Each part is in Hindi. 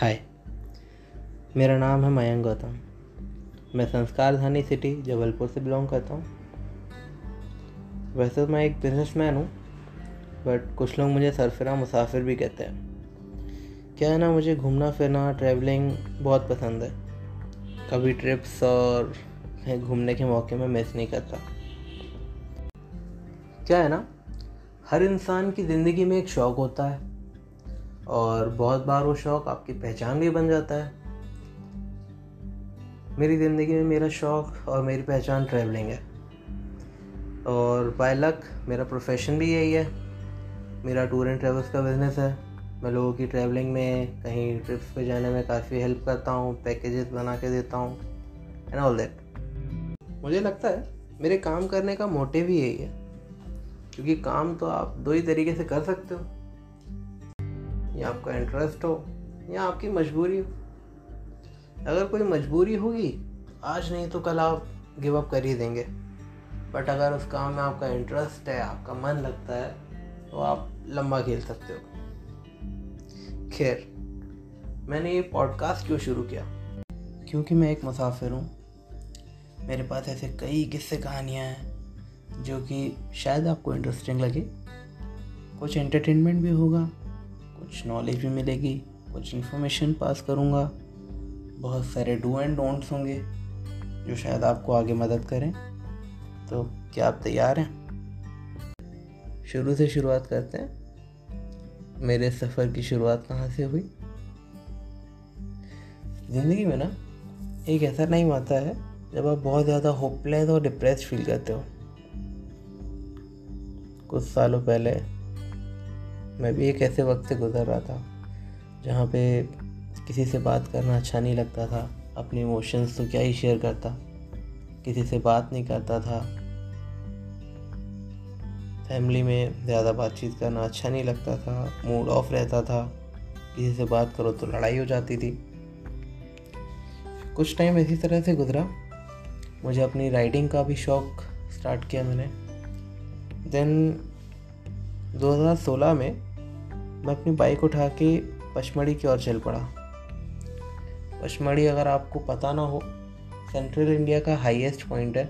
हाय मेरा नाम है मयंक गौतम। मैं संस्कार धानी सिटी, जबलपुर से बिलोंग करता हूँ। वैसे तो मैं एक बिजनेसमैन हूँ बट कुछ लोग मुझे सरफिरा मुसाफिर भी कहते हैं। क्या है ना, मुझे घूमना, फिरना ट्रैवलिंग बहुत पसंद है। कभी ट्रिप्स और घूमने के मौके में मिस नहीं करता। क्या है ना, हर इंसान की ज़िंदगी में एक शौक़ होता है। और बहुत बार वो शौक़ आपकी पहचान भी बन जाता है। मेरी ज़िंदगी में मेरा शौक़ और मेरी पहचान ट्रैवलिंग है। और बाय लक मेरा प्रोफेशन भी यही है। मेरा टूर एंड ट्रेवल्स का बिज़नेस है। मैं लोगों की ट्रैवलिंग में, कहीं ट्रिप्स पे जाने में काफ़ी हेल्प करता हूँ पैकेजेस बना के देता हूँ एंड ऑल दैट मुझे लगता है, मेरे काम करने का मोटिव ही यही है। क्योंकि काम तो आप दो ही तरीके से कर सकते हो। या आपका इंटरेस्ट हो, या आपकी मजबूरी हो। अगर कोई मजबूरी होगी, आज नहीं तो कल आप गिव अप कर ही देंगे। बट अगर उस काम में आपका इंटरेस्ट है, आपका मन लगता है तो आप लंबा खेल सकते हो। खैर, मैंने ये पॉडकास्ट क्यों शुरू किया? क्योंकि मैं एक मुसाफिर हूँ। मेरे पास ऐसे कई किस्से कहानियाँ हैं, जो कि शायद आपको इंटरेस्टिंग लगे। कुछ एंटरटेनमेंट भी होगा कुछ नॉलेज भी मिलेगी, कुछ इन्फॉर्मेशन पास करूँगा। बहुत सारे डू एंड डोंट्स होंगे, जो शायद आपको आगे मदद करें। तो क्या आप तैयार हैं? शुरू से शुरुआत करते हैं। मेरे सफ़र की शुरुआत कहाँ से हुई? ज़िंदगी में ना, एक ऐसा टाइम आता है, जब आप बहुत ज़्यादा होपलेस और डिप्रेस फील करते हो। कुछ सालों पहले मैं भी एक ऐसे वक्त से गुजर रहा था, जहाँ पे किसी से बात करना अच्छा नहीं लगता था, अपने इमोशंस तो क्या ही शेयर करता, किसी से बात नहीं करता था। फैमिली में ज़्यादा बातचीत करना अच्छा नहीं लगता था मूड ऑफ़ रहता था, किसी से बात करो तो लड़ाई हो जाती थी। कुछ टाइम इसी तरह से गुजरा, मुझे अपनी राइडिंग का भी शौक स्टार्ट किया मैंने। देन 2016 में मैं अपनी बाइक उठा के पचमढ़ी की ओर चल पड़ा। पचमढ़ी अगर आपको पता ना हो सेंट्रल इंडिया का हाईएस्ट पॉइंट है।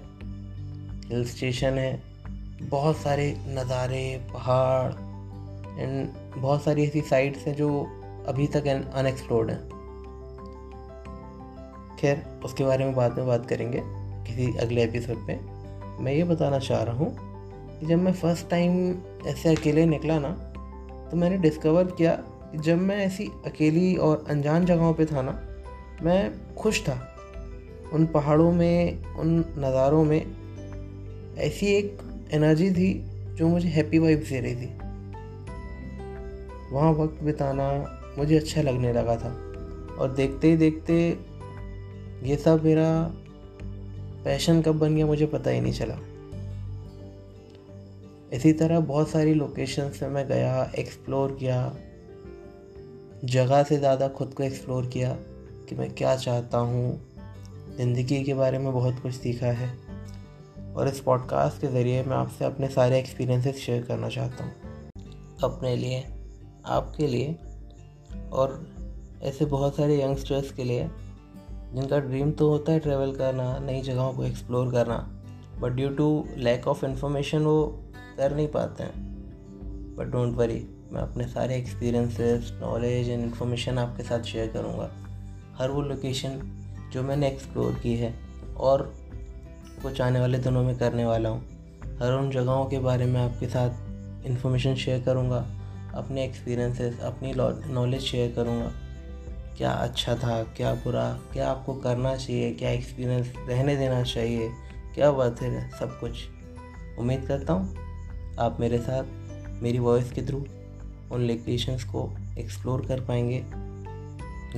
हिल स्टेशन है। बहुत सारे नज़ारे, पहाड़ एंड बहुत सारी ऐसी साइट्स हैं जो अभी तक अनएक्सप्लोर्ड हैं। खैर, उसके बारे में बाद में बात करेंगे किसी अगले एपिसोड पे। मैं ये बताना चाह रहा हूँ कि जब मैं फ़र्स्ट टाइम ऐसे अकेले निकला ना तो मैंने डिस्कवर किया कि जब मैं ऐसी अकेली और अनजान जगहों पे था ना, मैं खुश था। उन पहाड़ों में, उन नज़ारों में ऐसी एक एनर्जी थी जो मुझे हैप्पी वाइब्स दे रही थी। वहाँ वक्त बिताना मुझे अच्छा लगने लगा था और देखते ही देखते ये सब मेरा पैशन कब बन गया मुझे पता ही नहीं चला। इसी तरह बहुत सारी लोकेशंस पे मैं गया एक्सप्लोर किया, जगह से ज़्यादा खुद को एक्सप्लोर किया कि मैं क्या चाहता हूँ। ज़िंदगी के बारे में बहुत कुछ सीखा है और इस पॉडकास्ट के ज़रिए मैं आपसे अपने सारे एक्सपीरियंसेस शेयर करना चाहता हूँ। अपने लिए, आपके लिए और ऐसे बहुत सारे यंगस्टर्स के लिए, जिनका ड्रीम तो होता है ट्रैवल करना, नई जगहों को एक्सप्लोर करना but due to lack of information वो कर नहीं पाते हैं। बट डोंट वरी मैं अपने सारे एक्सपीरियंसेस नॉलेज एंड इन्फॉर्मेशन आपके साथ शेयर करूँगा। हर वो लोकेशन जो मैंने एक्सप्लोर की है और कुछ आने वाले दिनों में करने वाला हूँ। हर उन जगहों के बारे में आपके साथ इन्फॉर्मेशन शेयर करूँगा, अपने एक्सपीरियंसेस अपनी नॉलेज शेयर करूँगा। क्या अच्छा था, क्या बुरा, क्या आपको करना चाहिए, क्या एक्सपीरियंस रहने देना चाहिए, क्या बात है, सब कुछ। उम्मीद करता हूँ आप मेरे साथ, मेरी वॉइस के थ्रू उन लोकेशंस को एक्सप्लोर कर पाएँगे।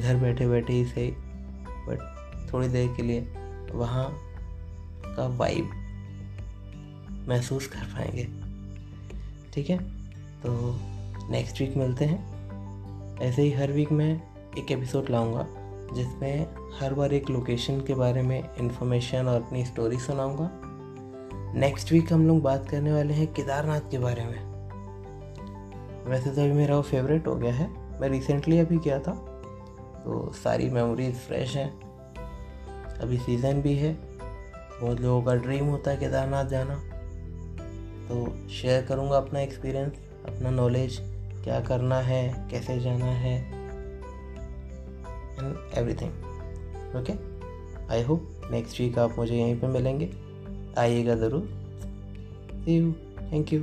घर बैठे बैठे ही सही बट थोड़ी देर के लिए वहाँ का वाइब महसूस कर पाएँगे। ठीक है? तो नेक्स्ट वीक मिलते हैं। ऐसे ही हर वीक मैं एक एपिसोड लाऊँगा, जिसमें हर बार एक लोकेशन के बारे में इंफॉर्मेशन और अपनी स्टोरी सुनाऊँगा। नेक्स्ट वीक हम लोग बात करने वाले हैं केदारनाथ के बारे में। वैसे तो अभी मेरा वो फेवरेट हो गया है। मैं रिसेंटली अभी गया था। तो सारी मेमोरीज फ्रेश हैं। अभी सीज़न भी है। बहुत लोगों का ड्रीम होता है केदारनाथ जाना। तो शेयर करूँगा अपना एक्सपीरियंस अपना नॉलेज क्या करना है, कैसे जाना है and everything okay I hope next week आप मुझे यहीं पे मिलेंगे। आइएगा ज़रूर सी यू थैंक यू